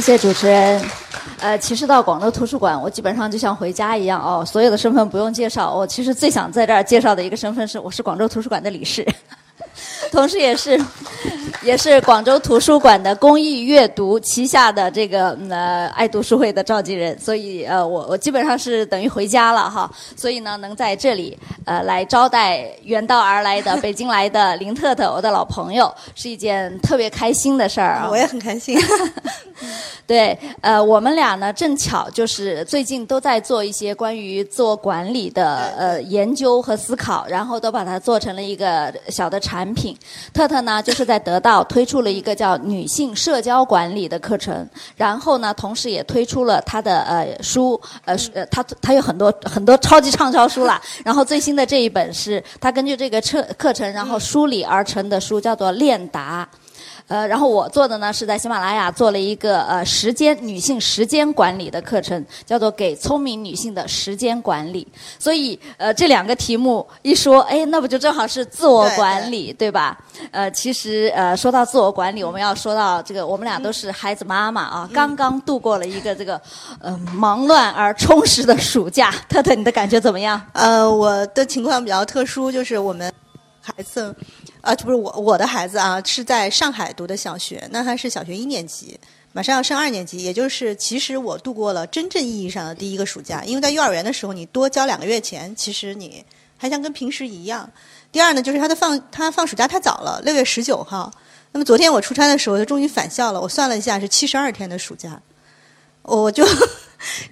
谢谢主持人。呃，其实到广州图书馆，我基本上就像回家一样哦，所有的身份不用介绍。我其实最想在这儿介绍的一个身份是，我是广州图书馆的理事。同时也是，也是广州图书馆的公益阅读旗下的这个呃爱读书会的召集人，所以呃我我基本上是等于回家了哈，所以呢能在这里呃来招待远道而来的 北京来的林特特我的老朋友，是一件特别开心的事儿啊。我也很开心。对，呃，我们俩呢正巧就是最近都在做一些关于自我管理的呃研究和思考，然后都把它做成了一个小的产品。特特呢就是在得到推出了一个叫女性社交管理的课程，然后呢同时也推出了他的呃书，呃呃他他有很多很多超级畅销书啦，然后最新的这一本是他根据这个课课程然后梳理而成的书，叫做练达。呃，然后我做的呢是在喜马拉雅做了一个呃时间女性时间管理的课程，叫做给聪明女性的时间管理。所以呃这两个题目一说，哎，那不就正好是自我管理对吧？呃，其实呃说到自我管理，我们要说到这个，我们俩都是孩子妈妈啊，刚刚度过了一个这个呃忙乱而充实的暑假。特特，你的感觉怎么样？呃，我的情况比较特殊，就是我们孩子。啊，不是我我的孩子啊，是在上海读的小学，那他是小学一年级，马上要升二年级，也就是其实我度过了真正意义上的第一个暑假，因为在幼儿园的时候你多交两个月钱，其实你还像跟平时一样。第二呢，就是他的放他放暑假太早了，六月十九号，那么昨天我出差的时候，他终于返校了，我算了一下是七十二天的暑假，我就。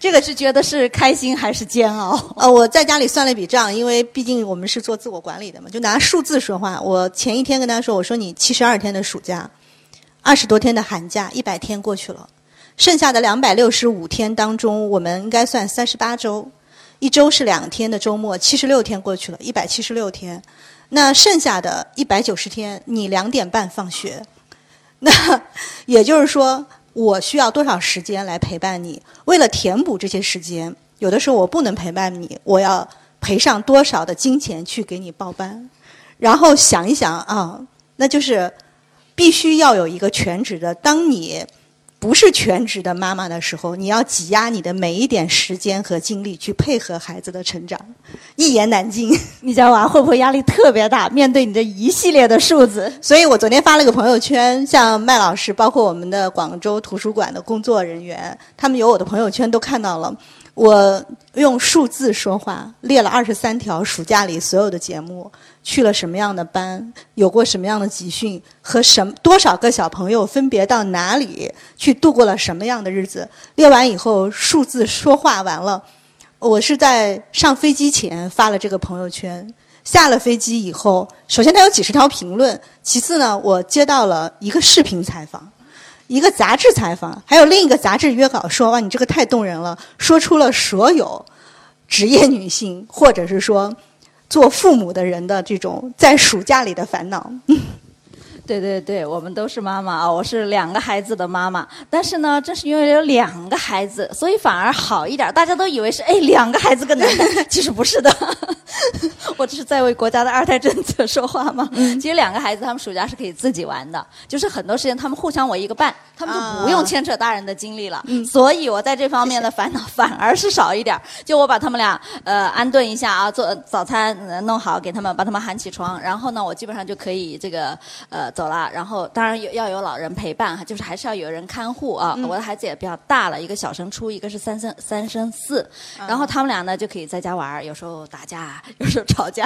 这个是觉得是开心还是煎熬？呃，我在家里算了一笔账，因为毕竟我们是做自我管理的嘛，就拿数字说话。我前一天跟他说，我说你七十二天的暑假，二十多天的寒假，一百天过去了，剩下的两百六十五天当中，我们应该算三十八周，一周是两天的周末，七十六天过去了，一百七十六天，那剩下的一百九十天，你两点半放学，那也就是说。我需要多少时间来陪伴你？为了填补这些时间，有的时候我不能陪伴你，我要赔上多少的金钱去给你报班？然后想一想啊，那就是必须要有一个全职的。当你。不是全职的妈妈的时候，你要挤压你的每一点时间和精力去配合孩子的成长，一言难尽。你家娃会不会压力特别大？面对你的一系列的数字，所以我昨天发了个朋友圈，像麦老师，包括我们的广州图书馆的工作人员，他们有我的朋友圈都看到了。我用数字说话，列了二十三条暑假里所有的节目，去了什么样的班，有过什么样的集训，和什多少个小朋友分别到哪里去度过了什么样的日子。列完以后，数字说话完了，我是在上飞机前发了这个朋友圈。下了飞机以后，首先它有几十条评论，其次呢，我接到了一个视频采访。一个杂志采访，还有另一个杂志约稿说：“哇，你这个太动人了，说出了所有职业女性或者是说做父母的人的这种在暑假里的烦恼。”对对对，我们都是妈妈啊！我是两个孩子的妈妈，但是呢，正是因为有两个孩子，所以反而好一点。大家都以为是哎，两个孩子个男的，其实不是的。我这是在为国家的二胎政策说话吗？其实两个孩子他们暑假是可以自己玩的，就是很多时间他们互相我一个伴，他们就不用牵扯大人的精力了。所以我在这方面的 烦恼反而是少一点。就我把他们俩呃安顿一下啊，做早餐弄好给他们，把他们喊起床，然后呢，我基本上就可以这个呃。走了，然后当然有要有老人陪伴哈，就是还是要有人看护啊。我的孩子也比较大了，一个小升初，一个是三升三升四，然后他们俩呢就可以在家玩，有时候打架，有时候吵架，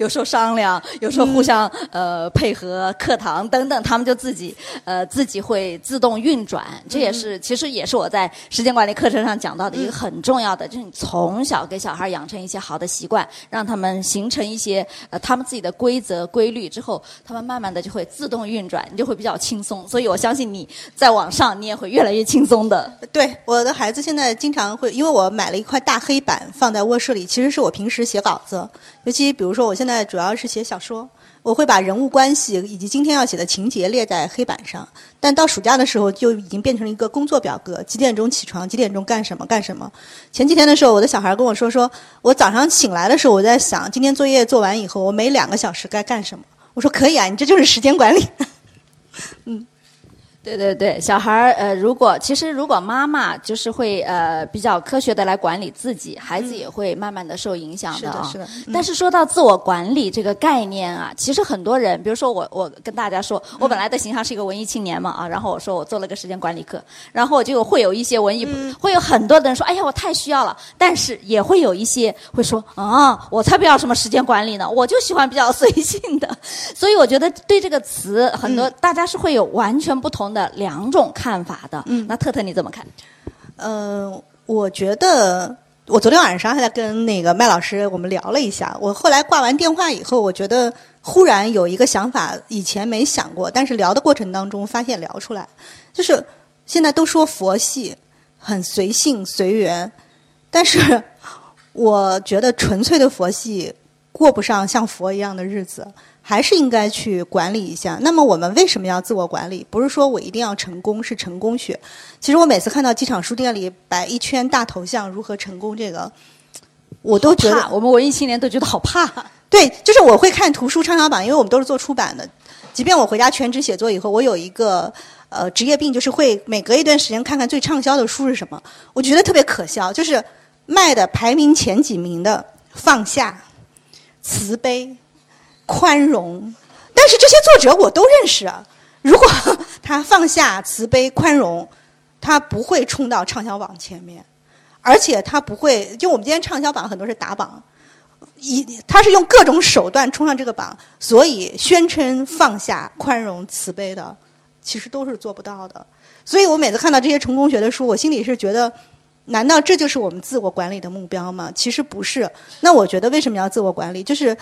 有时候商量，有时候互相呃配合课堂等等，他们就自己呃自己会自动运转。这也是其实也是我在时间管理课程上讲到的一个很重要的，就是你从小给小孩养成一些好的习惯，让他们形成一些呃他们自己的规则规律之后，他们慢慢的就会自。自动运转，你就会比较轻松，所以我相信你在网上你也会越来越轻松的。对，我的孩子现在经常会，因为我买了一块大黑板放在卧室里，其实是我平时写稿子，尤其比如说我现在主要是写小说，我会把人物关系以及今天要写的情节列在黑板上。但到暑假的时候就已经变成了一个工作表格，几点钟起床，几点钟干什么干什么。前几天的时候，我的小孩跟我说，说我早上醒来的时候，我在想今天作业做完以后，我每两个小时该干什么。我说可以啊，你这就是时间管理。嗯，对对对，小孩儿呃，如果其实如果妈妈就是会呃比较科学的来管理自己，孩子也会慢慢的受影响的啊。是的，是的。但是说到自我管理这个概念啊，其实很多人，比如说我，我跟大家说，我本来的形象是一个文艺青年嘛啊，然后我说我做了个时间管理课，然后我就会有一些文艺，会有很多的人说，哎呀，我太需要了。但是也会有一些会说，啊，我才不要什么时间管理呢，我就喜欢比较随性的。所以我觉得对这个词，很多大家是会有完全不同。的两种看法的，嗯，那特特你怎么看？嗯，我觉得我昨天晚上还在跟那个麦老师我们聊了一下。我后来挂完电话以后，我觉得忽然有一个想法，以前没想过，但是聊的过程当中发现聊出来，就是现在都说佛系很随性随缘，但是我觉得纯粹的佛系过不上像佛一样的日子。还是应该去管理一下。那么我们为什么要自我管理？不是说我一定要成功，是成功学。其实我每次看到机场书店里摆一圈大头像，如何成功这个，我都觉得我们文艺青年都觉得好怕。对，就是我会看图书畅销榜，因为我们都是做出版的。即便我回家全职写作以后，我有一个呃职业病，就是会每隔一段时间看看最畅销的书是什么。我觉得特别可笑，就是卖的排名前几名的《放下》《慈悲》。宽容，但是这些作者我都认识啊。如果 他放下慈悲宽容，他不会冲到畅销榜前面，而且他不会。就我们今天畅销榜很多是打榜，一他是用各种手段冲上这个榜，所以宣称放下宽容慈悲的，其实都是做不到的。所以我每次看到这些成功学的书，我心里是觉得，难道这就是我们自我管理的目标吗？其实不是。那我觉得为什么要自我管理？就是。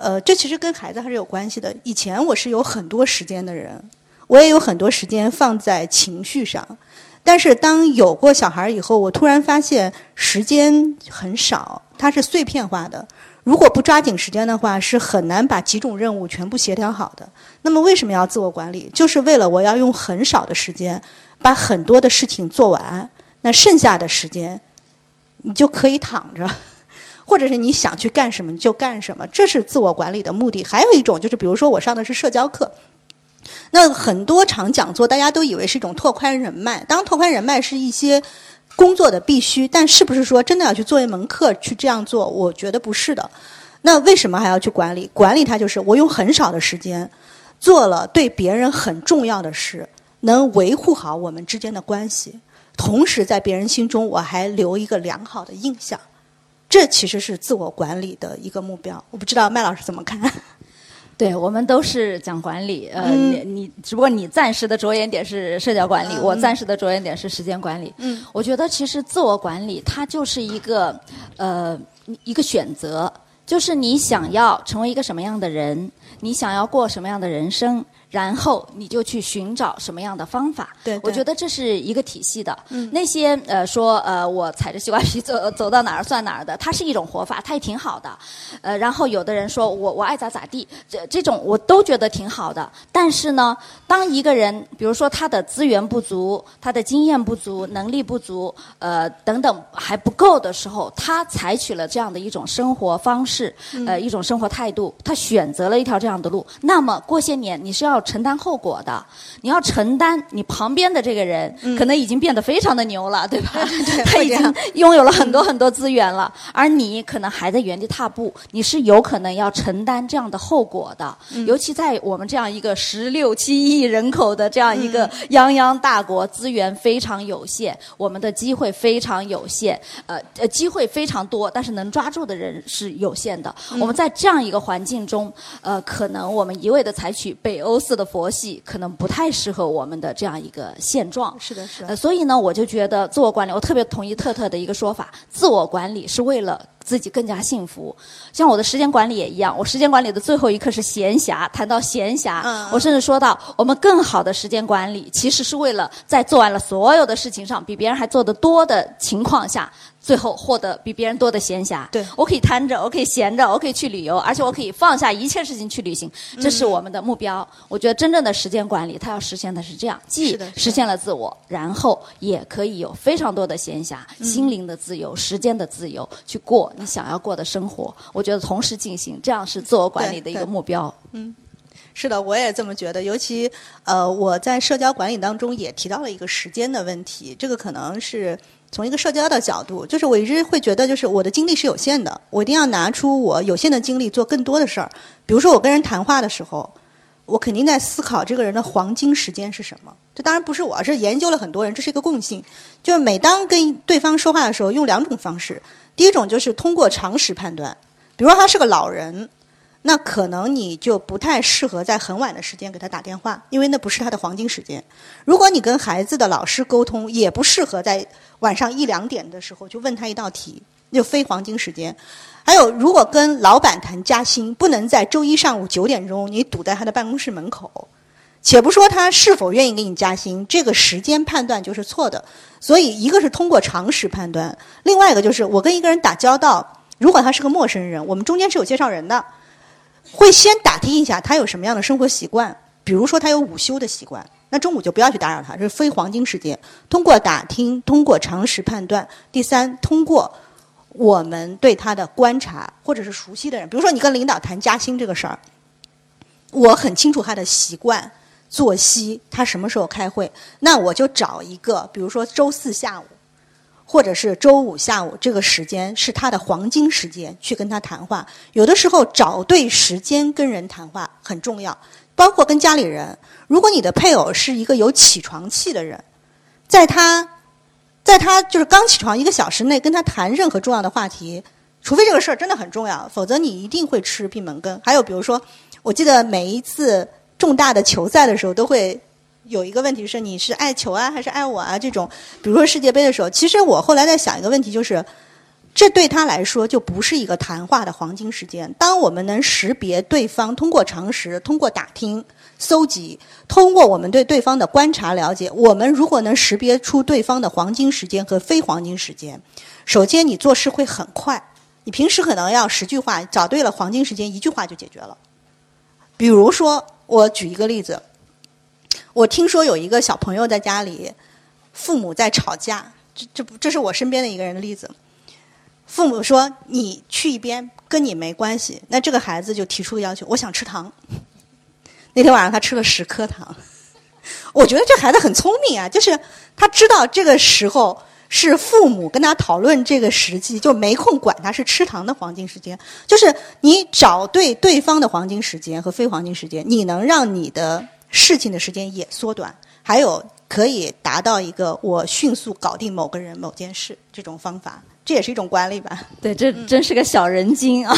呃，这其实跟孩子还是有关系的。以前我是有很多时间的人，我也有很多时间放在情绪上。但是当有过小孩以后，我突然发现时间很少，它是碎片化的。如果不抓紧时间的话，是很难把几种任务全部协调好的。那么为什么要自我管理？就是为了我要用很少的时间把很多的事情做完，那剩下的时间你就可以躺着。或者是你想去干什么你就干什么，这是自我管理的目的。还有一种就是，比如说我上的是社交课，那很多场讲座大家都以为是一种拓宽人脉，当拓宽人脉是一些工作的必须，但是不是说真的要去做一门课去这样做？我觉得不是的。那为什么还要去管理？管理它就是我用很少的时间做了对别人很重要的事，能维护好我们之间的关系，同时在别人心中我还留一个良好的印象。这其实是自我管理的一个目标，我不知道麦老师怎么看。对我们都是讲管理，呃，你你只不过你暂时的着眼点是社交管理，我暂时的着眼点是时间管理。嗯，我觉得其实自我管理它就是一个呃一个选择，就是你想要成为一个什么样的人，你想要过什么样的人生。然后你就去寻找什么样的方法？对，我觉得这是一个体系的。嗯，那些呃说呃我踩着西瓜皮走走到哪儿算哪儿的，它是一种活法，它也挺好的。呃，然后有的人说我我爱咋咋地，这这种我都觉得挺好的。但是呢，当一个人比如说他的资源不足、他的经验不足、能力不足，呃等等还不够的时候，他采取了这样的一种生活方式，呃一种生活态度，他选择了一条这样的路，那么过些年你是要。承担后果的，你要承担你旁边的这个人，可能已经变得非常的牛了，对吧？他已经拥有了很多很多资源了，而你可能还在原地踏步，你是有可能要承担这样的后果的。尤其在我们这样一个十六七亿人口的这样一个泱泱大国，资源非常有限，我们的机会非常有限，呃呃，机会非常多，但是能抓住的人是有限的。我们在这样一个环境中，呃，可能我们一味的采取北欧。的佛系可能不太适合我们的这样一个现状。是的，是的。呃，所以呢，我就觉得自我管理，我特别同意特特的一个说法：自我管理是为了自己更加幸福。像我的时间管理也一样，我时间管理的最后一课是闲暇。谈到闲暇，我甚至说到，我们更好的时间管理，其实是为了在做完了所有的事情上，比别人还做得多的情况下。最后获得比别人多的闲暇，对我可以摊着，我可以闲着，我可以去旅游，而且我可以放下一切事情去旅行，这是我们的目标。我觉得真正的时间管理，它要实现的是这样：既实现了自我，然后也可以有非常多的闲暇、心灵的自由、时间的自由，去过你想要过的生活。我觉得同时进行，这样是自我管理的一个目标。嗯。是的，我也这么觉得。尤其呃，我在社交管理当中也提到了一个时间的问题，这个可能是从一个社交的角度，就是我一直会觉得，就是我的精力是有限的，我一定要拿出我有限的精力做更多的事儿。比如说，我跟人谈话的时候，我肯定在思考这个人的黄金时间是什么。这当然不是我，是研究了很多人，这是一个共性。就是每当跟对方说话的时候，用两种方式。第一种就是通过常识判断，比如说他是个老人。那可能你就不太适合在很晚的时间给他打电话，因为那不是他的黄金时间。如果你跟孩子的老师沟通，也不适合在晚上一两点的时候就问他一道题，就非黄金时间。还有，如果跟老板谈加薪，不能在周一上午九点钟你堵在他的办公室门口。且不说他是否愿意给你加薪，这个时间判断就是错的。所以，一个是通过常识判断，另外一个就是我跟一个人打交道，如果他是个陌生人，我们中间是有介绍人的。会先打听一下他有什么样的生活习惯，比如说他有午休的习惯，那中午就不要去打扰他，这是非黄金时间。通过打听，通过常识判断。第三，通过我们对他的观察或者是熟悉的人，比如说你跟领导谈加薪这个事儿，我很清楚他的习惯、作息，他什么时候开会，那我就找一个，比如说周四下午。或者是周五下午这个时间是他的黄金时间，去跟他谈话。有的时候找对时间跟人谈话很重要，包括跟家里人。如果你的配偶是一个有起床气的人，在他，在他就是刚起床一个小时内跟他谈任何重要的话题，除非这个事儿真的很重要，否则你一定会吃闭门羹。还有比如说，我记得每一次重大的球赛的时候都会。有一个问题是，你是爱球啊，还是爱我啊？这种，比如说世界杯的时候，其实我后来在想一个问题，就是这对他来说就不是一个谈话的黄金时间。当我们能识别对方，通过常识、通过打听、搜集、通过我们对对方的观察了解，我们如果能识别出对方的黄金时间和非黄金时间，首先你做事会很快。你平时可能要十句话，找对了黄金时间，一句话就解决了。比如说，我举一个例子。我听说有一个小朋友在家里，父母在吵架，这这不这是我身边的一个人的例子。父母说你去一边，跟你没关系。那这个孩子就提出个要求，我想吃糖。那天晚上他吃了十颗糖。我觉得这孩子很聪明啊，就是他知道这个时候是父母跟他讨论这个时机，就没空管他是吃糖的黄金时间。就是你找对对方的黄金时间和非黄金时间，你能让你的。事情的时间也缩短，还有可以达到一个我迅速搞定某个人、某件事这种方法。这也是一种管理吧？对，这真是个小人精啊！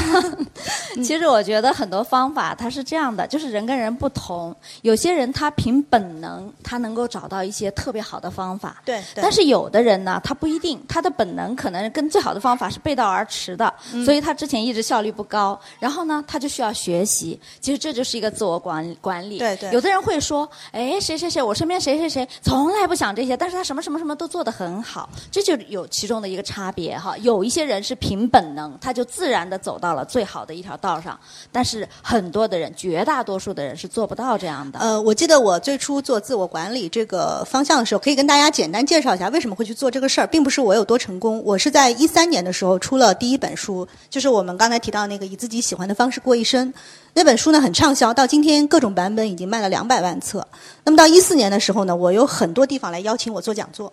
其实我觉得很多方法它是这样的，就是人跟人不同，有些人他凭本能，他能够找到一些特别好的方法。对。但是有的人呢，他不一定，他的本能可能跟最好的方法是背道而驰的，所以他之前一直效率不高。然后呢，他就需要学习。其实这就是一个自我管管理。对对。有的人会说：“哎，谁谁谁，我身边谁谁谁从来不想这些，但是他什么什么什么都做得很好。”这就有其中的一个差别。哈，有一些人是凭本能，他就自然的走到了最好的一条道上。但是很多的人，绝大多数的人是做不到这样的。呃，我记得我最初做自我管理这个方向的时候，可以跟大家简单介绍一下为什么会去做这个事儿，并不是我有多成功。我是在一三年的时候出了第一本书，就是我们刚才提到那个以自己喜欢的方式过一生。那本书呢很畅销，到今天各种版本已经卖了两百万册。那么到一四年的时候呢，我有很多地方来邀请我做讲座。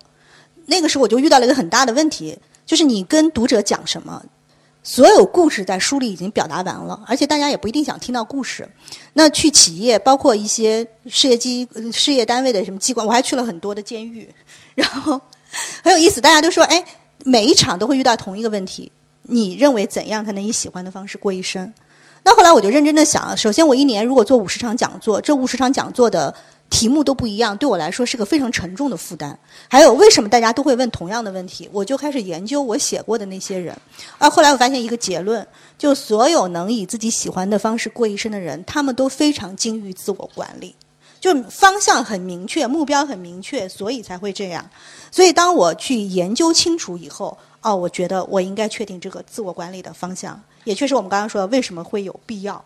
那个时候我就遇到了一个很大的问题。就是你跟读者讲什么，所有故事在书里已经表达完了，而且大家也不一定想听到故事。那去企业，包括一些事业机、事业单位的什么机关，我还去了很多的监狱，然后很有意思。大家都说，哎，每一场都会遇到同一个问题。你认为怎样才能以喜欢的方式过一生？那后来我就认真的想，首先我一年如果做五十场讲座，这五十场讲座的。题目都不一样，对我来说是个非常沉重的负担。还有，为什么大家都会问同样的问题？我就开始研究我写过的那些人。而后来我发现一个结论：就所有能以自己喜欢的方式过一生的人，他们都非常精于自我管理，就方向很明确，目标很明确，所以才会这样。所以当我去研究清楚以后，哦，我觉得我应该确定这个自我管理的方向。也确实，我们刚刚说为什么会有必要。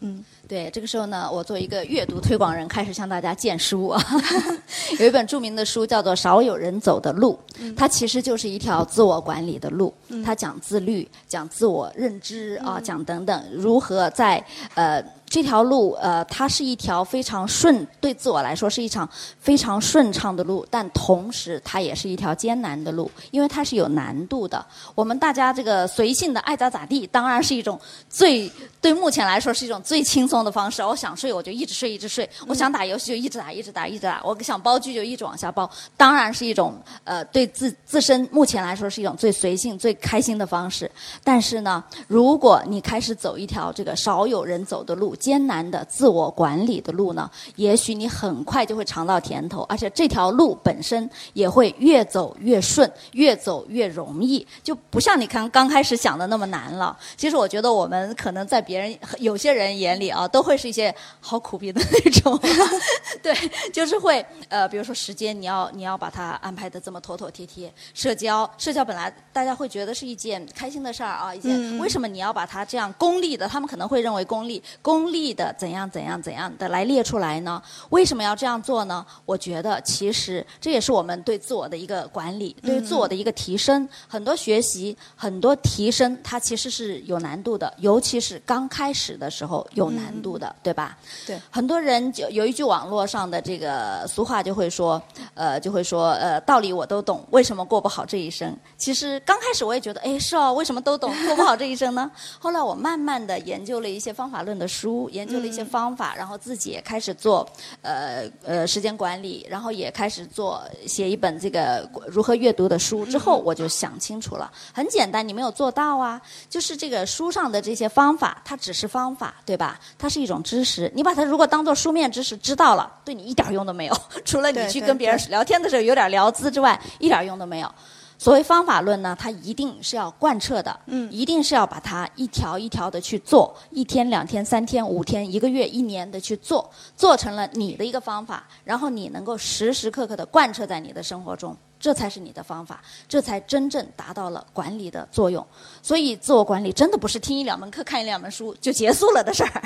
嗯。对，这个时候呢，我作为一个阅读推广人，开始向大家荐书啊。有一本著名的书叫做《少有人走的路》，它其实就是一条自我管理的路。它讲自律，讲自我认知啊，讲等等如何在呃。这条路，呃，它是一条非常顺，对自我来说是一场非常顺畅的路，但同时它也是一条艰难的路，因为它是有难度的。我们大家这个随性的爱咋咋地，当然是一种最 对目前来说是一种最轻松的方式。我想睡我就一直睡一直睡，我想打游戏就一直打一直打一直打，我想煲剧就一直往下煲，当然是一种呃对自自身目前来说是一种最随性最开心的方式。但是呢，如果你开始走一条这个少有人走的路，艰难的自我管理的路呢，也许你很快就会尝到甜头，而且这条路本身也会越走越顺，越走越容易，就不像你看刚开始想的那么难了。其实我觉得我们可能在别人有些人眼里啊，都会是一些好苦逼的那种，对，就是会呃，比如说时间，你要你要把它安排的这么妥妥帖帖，社交社交本来大家会觉得是一件开心的事儿啊，一件为什么你要把它这样功利的？他们可能会认为功利功。力的怎样怎样怎样的来列出来呢？为什么要这样做呢？我觉得其实这也是我们对自我的一个管理，对于自我的一个提升。很多学习，很多提升，它其实是有难度的，尤其是刚开始的时候有难度的，对吧？对。很多人就有一句网络上的这个俗话，就会说，呃，就会说，呃，道理我都懂，为什么过不好这一生？其实刚开始我也觉得，哎，是哦，为什么都懂，过不好这一生呢？后来我慢慢的研究了一些方法论的书。研究了一些方法，然后自己也开始做呃呃时间管理，然后也开始做写一本这个如何阅读的书。之后我就想清楚了，很简单，你没有做到啊，就是这个书上的这些方法，它只是方法，对吧？它是一种知识，你把它如果当做书面知识知道了，对你一点用都没有，除了你去跟别人聊天的时候有点聊资之外，一点用都没有。所谓方法论呢，它一定是要贯彻的，嗯，一定是要把它一条一条的去做，一天、两天、三天、五天、一个月、一年的去做，做成了你的一个方法，然后你能够时时刻刻的贯彻在你的生活中。这才是你的方法，这才真正达到了管理的作用。所以，自我管理真的不是听一两门课、看一两本书就结束了的事儿。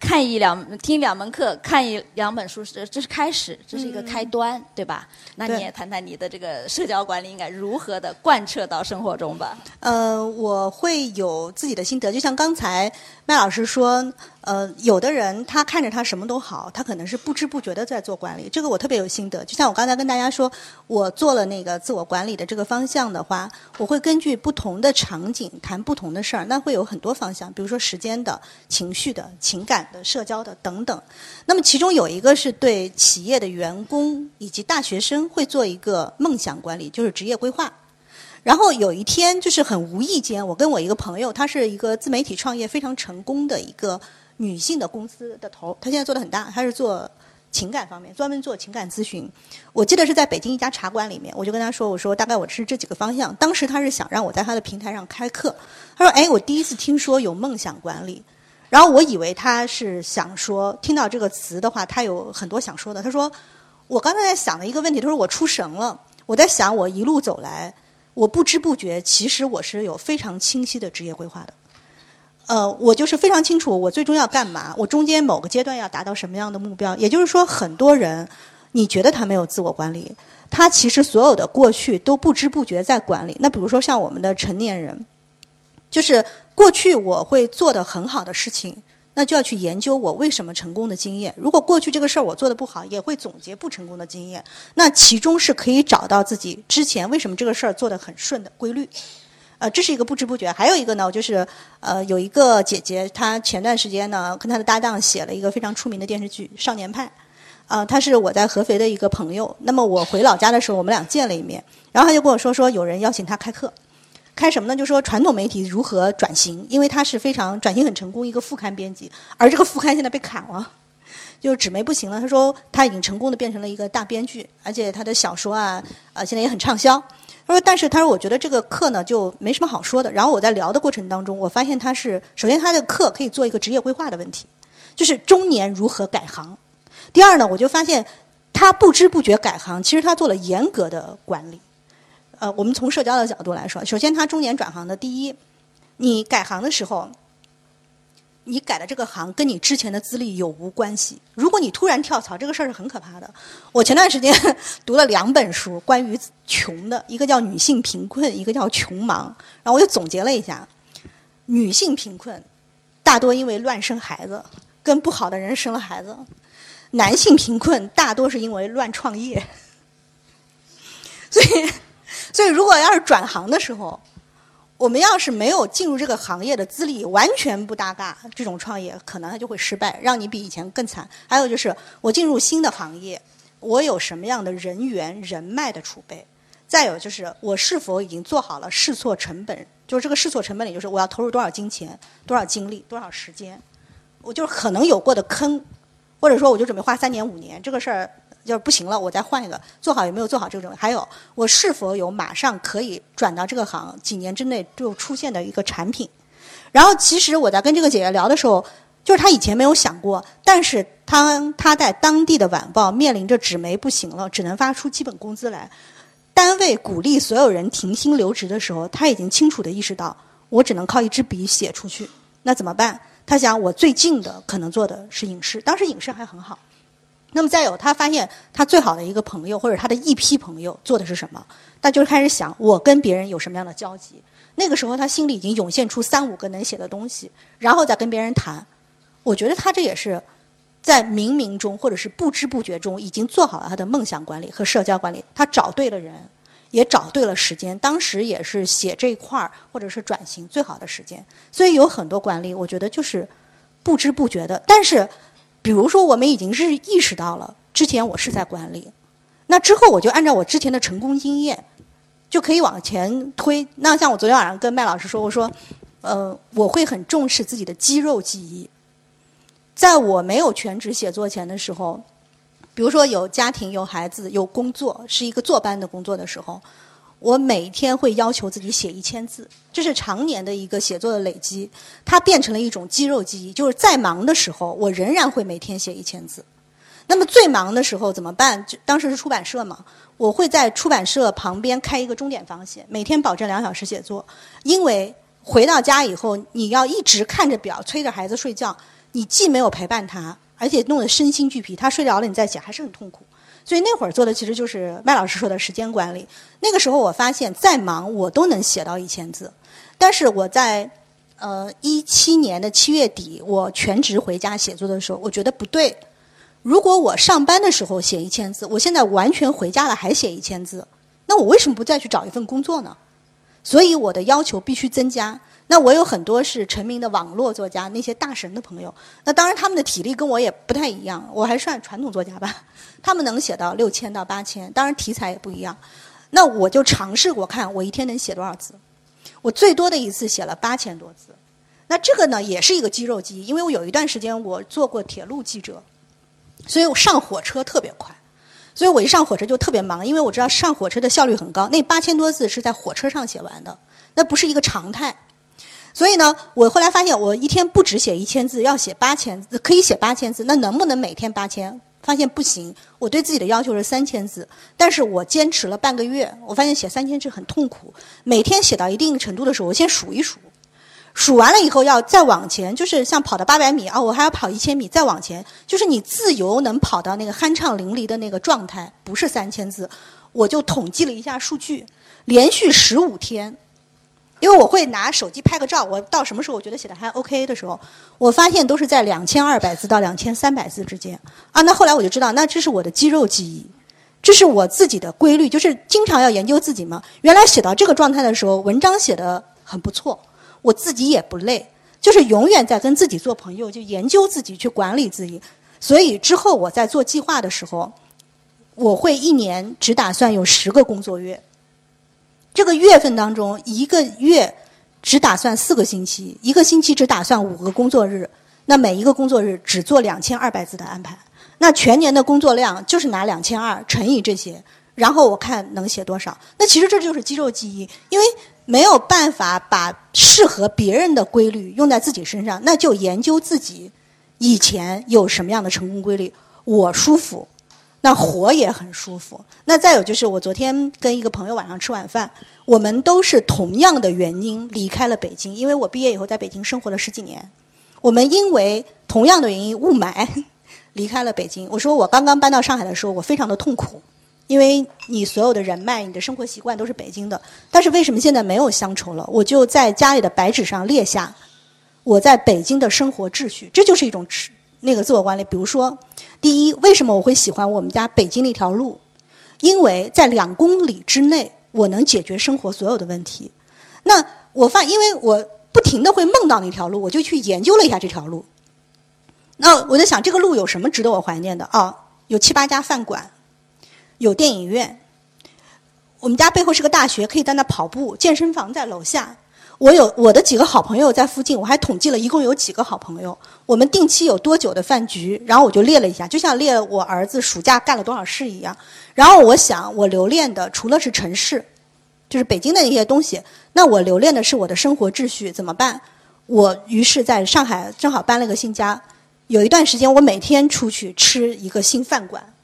看一两、听两门课、看一两本书是这是开始，这是一个开端，对吧？那你也谈谈你的这个社交管理应该如何的贯彻到生活中吧？呃，我会有自己的心得，就像刚才麦老师说。呃，有的人他看着他什么都好，他可能是不知不觉的在做管理。这个我特别有心得。就像我刚才跟大家说，我做了那个自我管理的这个方向的话，我会根据不同的场景谈不同的事儿，那会有很多方向，比如说时间的、情绪的、情感的、社交的等等。那么其中有一个是对企业的员工以及大学生会做一个梦想管理，就是职业规划。然后有一天就是很无意间，我跟我一个朋友，她是一个自媒体创业非常成功的一个。女性的公司的头，她现在做的很大，她是做情感方面，专门做情感咨询。我记得是在北京一家茶馆里面，我就跟她说：“我说大概我是这几个方向。”当时她是想让我在她的平台上开课。她说：“哎，我第一次听说有梦想管理。”然后我以为她是想说，听到这个词的话，她有很多想说的。她说：“我刚才在想的一个问题，她说我出神了。我在想，我一路走来，我不知不觉，其实我是有非常清晰的职业规划的。”呃，我就是非常清楚我最终要干嘛，我中间某个阶段要达到什么样的目标。也就是说，很多人你觉得他没有自我管理，他其实所有的过去都不知不觉在管理。那比如说像我们的成年人，就是过去我会做的很好的事情，那就要去研究我为什么成功的经验。如果过去这个事儿我做的不好，也会总结不成功的经验。那其中是可以找到自己之前为什么这个事儿做的很顺的规律。呃，这是一个不知不觉。还有一个呢，就是呃，有一个姐姐，她前段时间呢，跟她的搭档写了一个非常出名的电视剧《少年派》。啊，她是我在合肥的一个朋友。那么我回老家的时候，我们俩见了一面，然后他就跟我说，说有人邀请他开课，开什么呢？就说传统媒体如何转型，因为他是非常转型很成功一个副刊编辑，而这个副刊现在被砍了，就是纸媒不行了。他说他已经成功的变成了一个大编剧，而且他的小说啊，呃，现在也很畅销。他说：“但是他说，我觉得这个课呢就没什么好说的。然后我在聊的过程当中，我发现他是首先他的课可以做一个职业规划的问题，就是中年如何改行。第二呢，我就发现他不知不觉改行，其实他做了严格的管理。呃，我们从社交的角度来说，首先他中年转行的第一，你改行的时候，你改的这个行跟你之前的资历有无关系？如果你突然跳槽，这个事儿是很可怕的。我前段时间 读了两本书，关于穷的，一个叫《女性贫困》，一个叫《穷忙》，然后我就总结了一下：女性贫困大多因为乱生孩子，跟不好的人生了孩子；男性贫困大多是因为乱创业。所以，所以如果要是转行的时候，我们要是没有进入这个行业的资历，完全不搭嘎，这种创业可能它就会失败，让你比以前更惨。还有就是，我进入新的行业，我有什么样的人员人脉的储备？再有就是，我是否已经做好了试错成本？就是这个试错成本里，就是我要投入多少金钱、多少精力、多少时间？我就是可能有过的坑，或者说我就准备花三年五年这个事儿。就是不行了，我再换一个，做好有没有做好这种？还有，我是否有马上可以转到这个行，几年之内就出现的一个产品？然后，其实我在跟这个姐姐聊的时候，就是她以前没有想过，但是她她在当地的晚报面临着纸媒不行了，只能发出基本工资来，单位鼓励所有人停薪留职的时候，她已经清楚的意识到，我只能靠一支笔写出去，那怎么办？她想，我最近的可能做的是影视，当时影视还很好。那么再有，他发现他最好的一个朋友或者他的一批朋友做的是什么？他就开始想我跟别人有什么样的交集。那个时候他心里已经涌现出三五个能写的东西，然后再跟别人谈。我觉得他这也是在冥冥中或者是不知不觉中已经做好了他的梦想管理和社交管理。他找对了人，也找对了时间。当时也是写这一块儿或者是转型最好的时间。所以有很多管理，我觉得就是不知不觉的，但是。比如说，我们已经是意识到了，之前我是在管理，那之后我就按照我之前的成功经验，就可以往前推。那像我昨天晚上跟麦老师说，我说，呃，我会很重视自己的肌肉记忆。在我没有全职写作前的时候，比如说有家庭、有孩子、有工作，是一个坐班的工作的时候。我每天会要求自己写一千字，这是常年的一个写作的累积，它变成了一种肌肉记忆。就是再忙的时候，我仍然会每天写一千字。那么最忙的时候怎么办？就当时是出版社嘛，我会在出版社旁边开一个钟点房写，每天保证两小时写作。因为回到家以后，你要一直看着表，催着孩子睡觉，你既没有陪伴他，而且弄得身心俱疲。他睡着了，你再写还是很痛苦。所以那会儿做的其实就是麦老师说的时间管理。那个时候我发现，再忙我都能写到一千字。但是我在呃一七年的七月底，我全职回家写作的时候，我觉得不对。如果我上班的时候写一千字，我现在完全回家了还写一千字，那我为什么不再去找一份工作呢？所以我的要求必须增加。那我有很多是成名的网络作家，那些大神的朋友。那当然他们的体力跟我也不太一样，我还算传统作家吧。他们能写到六千到八千，当然题材也不一样。那我就尝试过看，我一天能写多少字。我最多的一次写了八千多字。那这个呢，也是一个肌肉记忆，因为我有一段时间我做过铁路记者，所以我上火车特别快。所以我一上火车就特别忙，因为我知道上火车的效率很高。那八千多字是在火车上写完的，那不是一个常态。所以呢，我后来发现，我一天不止写一千字，要写八千字，可以写八千字。那能不能每天八千？发现不行，我对自己的要求是三千字，但是我坚持了半个月，我发现写三千字很痛苦。每天写到一定程度的时候，我先数一数，数完了以后要再往前，就是像跑到八百米啊，我还要跑一千米，再往前，就是你自由能跑到那个酣畅淋漓的那个状态，不是三千字。我就统计了一下数据，连续十五天。因为我会拿手机拍个照，我到什么时候我觉得写的还 OK 的时候，我发现都是在两千二百字到两千三百字之间啊。那后来我就知道，那这是我的肌肉记忆，这是我自己的规律，就是经常要研究自己嘛。原来写到这个状态的时候，文章写的很不错，我自己也不累，就是永远在跟自己做朋友，就研究自己，去管理自己。所以之后我在做计划的时候，我会一年只打算有十个工作月。这个月份当中，一个月只打算四个星期，一个星期只打算五个工作日，那每一个工作日只做两千二百字的安排，那全年的工作量就是拿两千二乘以这些，然后我看能写多少。那其实这就是肌肉记忆，因为没有办法把适合别人的规律用在自己身上，那就研究自己以前有什么样的成功规律，我舒服。那活也很舒服。那再有就是，我昨天跟一个朋友晚上吃晚饭，我们都是同样的原因离开了北京。因为我毕业以后在北京生活了十几年，我们因为同样的原因雾霾离开了北京。我说我刚刚搬到上海的时候，我非常的痛苦，因为你所有的人脉、你的生活习惯都是北京的。但是为什么现在没有乡愁了？我就在家里的白纸上列下我在北京的生活秩序，这就是一种那个自我管理。比如说，第一，为什么我会喜欢我们家北京那条路？因为在两公里之内，我能解决生活所有的问题。那我发，因为我不停的会梦到那条路，我就去研究了一下这条路。那我在想，这个路有什么值得我怀念的啊？有七八家饭馆，有电影院。我们家背后是个大学，可以在那跑步，健身房在楼下。我有我的几个好朋友在附近，我还统计了一共有几个好朋友。我们定期有多久的饭局，然后我就列了一下，就像列我儿子暑假干了多少事一样。然后我想，我留恋的除了是城市，就是北京的那些东西，那我留恋的是我的生活秩序，怎么办？我于是在上海正好搬了个新家，有一段时间我每天出去吃一个新饭馆，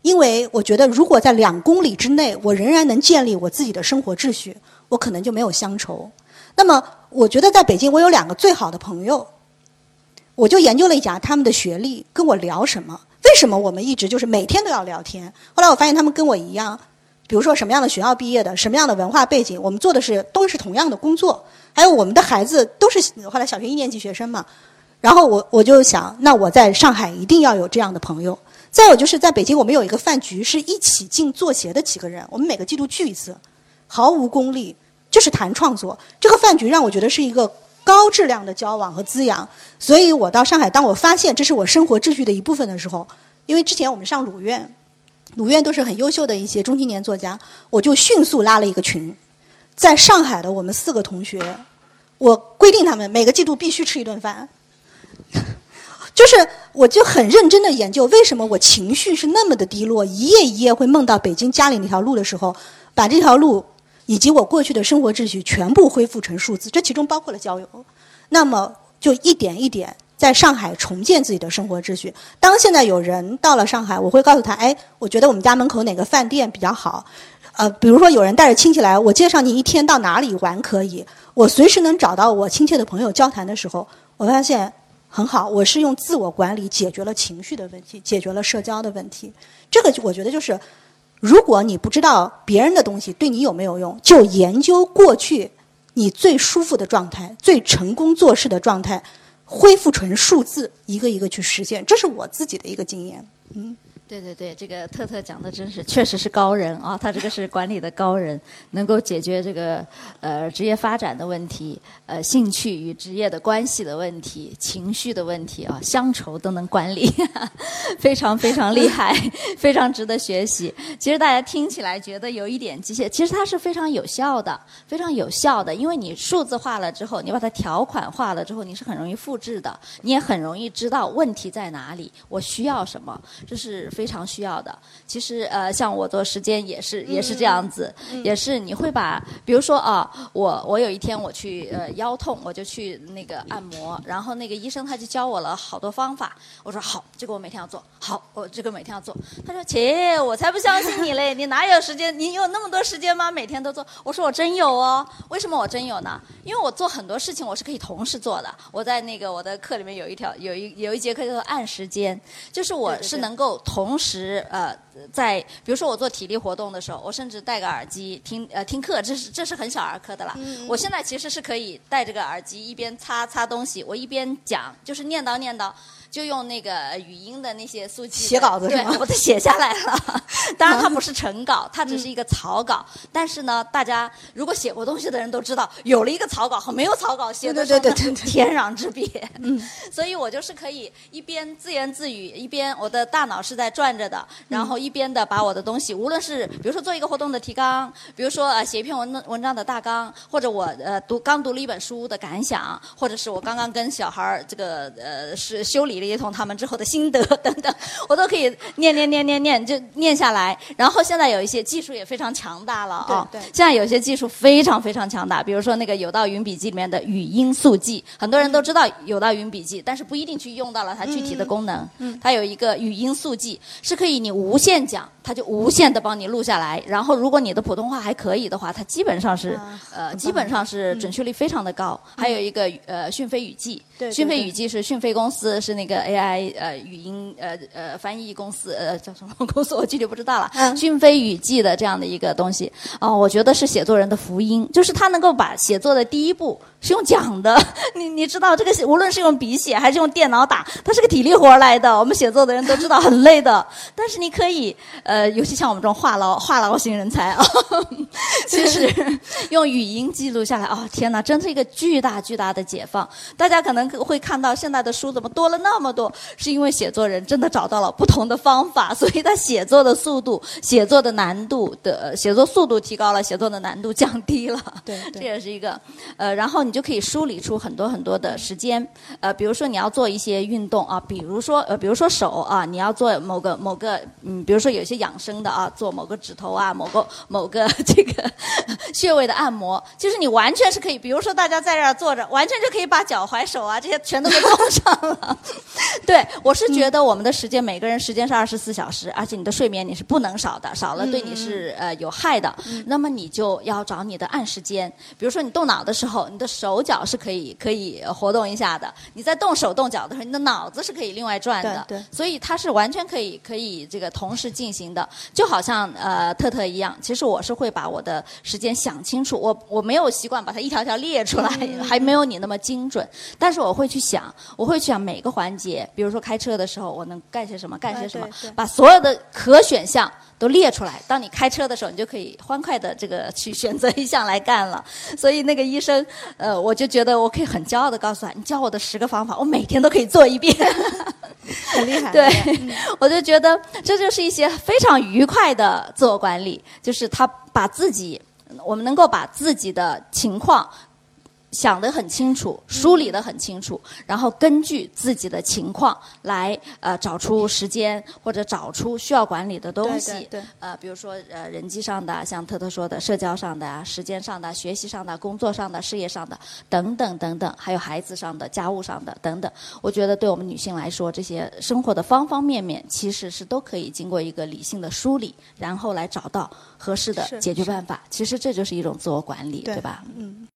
因为我觉得如果在两公里之内，我仍然能建立我自己的生活秩序，我可能就没有乡愁。那么，我觉得在北京，我有两个最好的朋友，我就研究了一下他们的学历，跟我聊什么？为什么我们一直就是每天都要聊天？后来我发现他们跟我一样，比如说什么样的学校毕业的，什么样的文化背景，我们做的是都是同样的工作，还有我们的孩子都是后来小学一年级学生嘛。然后我我就想，那我在上海一定要有这样的朋友。再有就是在北京，我们有一个饭局，是一起进作协的几个人，我们每个季度聚一次，毫无功利。就是谈创作，这个饭局让我觉得是一个高质量的交往和滋养。所以我到上海，当我发现这是我生活秩序的一部分的时候，因为之前我们上鲁院，鲁院都是很优秀的一些中青年作家，我就迅速拉了一个群，在上海的我们四个同学，我规定他们每个季度必须吃一顿饭，就是我就很认真的研究为什么我情绪是那么的低落，一夜一夜会梦到北京家里那条路的时候，把这条路。以及我过去的生活秩序全部恢复成数字，这其中包括了交友。那么就一点一点在上海重建自己的生活秩序。当现在有人到了上海，我会告诉他：哎，我觉得我们家门口哪个饭店比较好？呃，比如说有人带着亲戚来，我介绍你一天到哪里玩可以。我随时能找到我亲切的朋友交谈的时候，我发现很好。我是用自我管理解决了情绪的问题，解决了社交的问题。这个我觉得就是。如果你不知道别人的东西对你有没有用，就研究过去你最舒服的状态、最成功做事的状态，恢复成数字，一个一个去实现。这是我自己的一个经验。嗯。对对对，这个特特讲的真是，确实是高人啊！他这个是管理的高人，能够解决这个呃职业发展的问题，呃兴趣与职业的关系的问题，情绪的问题啊，乡愁都能管理，非常非常厉害，非常值得学习。其实大家听起来觉得有一点机械，其实它是非常有效的，非常有效的，因为你数字化了之后，你把它条款化了之后，你是很容易复制的，你也很容易知道问题在哪里，我需要什么，这是。非常需要的，其实呃，像我做时间也是也是这样子，也是你会把，比如说啊，我我有一天我去呃腰痛，我就去那个按摩，然后那个医生他就教我了好多方法，我说好，这个我每天要做，好，我这个每天要做。他说切，我才不相信你嘞，你哪有时间？你有那么多时间吗？每天都做？我说我真有哦，为什么我真有呢？因为我做很多事情我是可以同时做的。我在那个我的课里面有一条有一有一节课叫做按时间，就是我是能够同。同时，呃，在比如说我做体力活动的时候，我甚至戴个耳机听呃听课，这是这是很小儿科的了。我现在其实是可以戴着个耳机一边擦擦东西，我一边讲，就是念叨念叨。就用那个语音的那些速记写稿子是吗？我都写下来了。当然它不是成稿，它只是一个草稿。但是呢，大家如果写过东西的人都知道，有了一个草稿和没有草稿写的对对天壤之别。嗯，所以我就是可以一边自言自语，一边我的大脑是在转着的，然后一边的把我的东西，无论是比如说做一个活动的提纲，比如说呃写一篇文文章的大纲，或者我呃读刚读了一本书的感想，或者是我刚刚跟小孩儿这个呃是修理。一同他们之后的心得 等等，我都可以念念念念念就念下来。然后现在有一些技术也非常强大了啊！对，现在有些技术非常非常强大，比如说那个有道云笔记里面的语音速记，很多人都知道有道云笔记，但是不一定去用到了它具体的功能。嗯，它有一个语音速记，是可以你无限讲。它就无限的帮你录下来。然后如果你的普通话还可以的话，它基本上是、啊呃基本上是准确率非常的高。还有一个呃讯飞语记，对对讯飞语记是讯飞公司是那个 AI 呃语音呃呃翻译公司呃叫什么公司我具体不知道了。嗯讯飞语记的这样的一个东西哦，我觉得是写作人的福音，就是他能够把写作的第一步是用讲的。你你知道这个无论是用笔写还是用电脑打，它是个体力活来的。我们写作的人都知道很累的，但是你可以呃，尤其像我们这种话痨话痨型人才啊，其实用语音记录下来，哦天哪，真是一个巨大巨大的解放。大家可能会看到现在的书怎么多了那么多，是因为写作人真的找到了不同的方法，所以他写作的速度、写作的难度的呃写作速度提高了，写作的难度降低了。对这也是一个，呃，然后你就可以梳理出很多很多的时间，呃，比如说你要做一些运动啊，比如说呃，比如说手啊，你要做某个某个，嗯，比如说有一些养生的啊，做某个指头啊，某个某个 这个 穴位的按摩，就是你完全是可以，比如说大家在这儿坐着，完全就可以把脚踝、手啊这些全都给弄上了。对，我是觉得我们的时间，每个人时间是二十四小时，而且你的睡眠你是不能少的，少了对你是呃有害的。那么你就要找你的暗时间，比如说你动脑的时候，你的手脚是可以可以呃活动一下的；你在动手动脚的时候，你的脑子是可以另外转的。对对所以它是完全可以可以这个同时进行的，就好像呃特特一样。其实我是会把我的时间想清楚，我我没有习惯把它一条条列出来，还没有你那么精准。但是我会去想，我会去想每个环节，比如说开车的时候我能干些什么，干些什么把所有的可选项都列出来。当你开车的时候，你就可以欢快的这个去选择一项来干了。所以那个医生，呃，我就觉得我可以很骄傲的告诉他，你教我的十个方法，我每天都可以做一遍。很厉害。对我就觉得这就是一些非常愉快的自我管理，就是他把自己，我们能够把自己的情况。想得很清楚，梳理得很清楚，然后根据自己的情况来呃找出时间或者找出需要管理的东西。对对对呃，比如说呃人际上的，像特特说的社交上的啊，时间上的、学习上的、工作上的、事业上的等等等等，还有孩子上的、家务上的等等。我觉得对我们女性来说，这些生活的方方面面其实是都可以经过一个理性的梳理，然后来找到合适的解决办法。其实这就是一种自我管理，对对吧？嗯。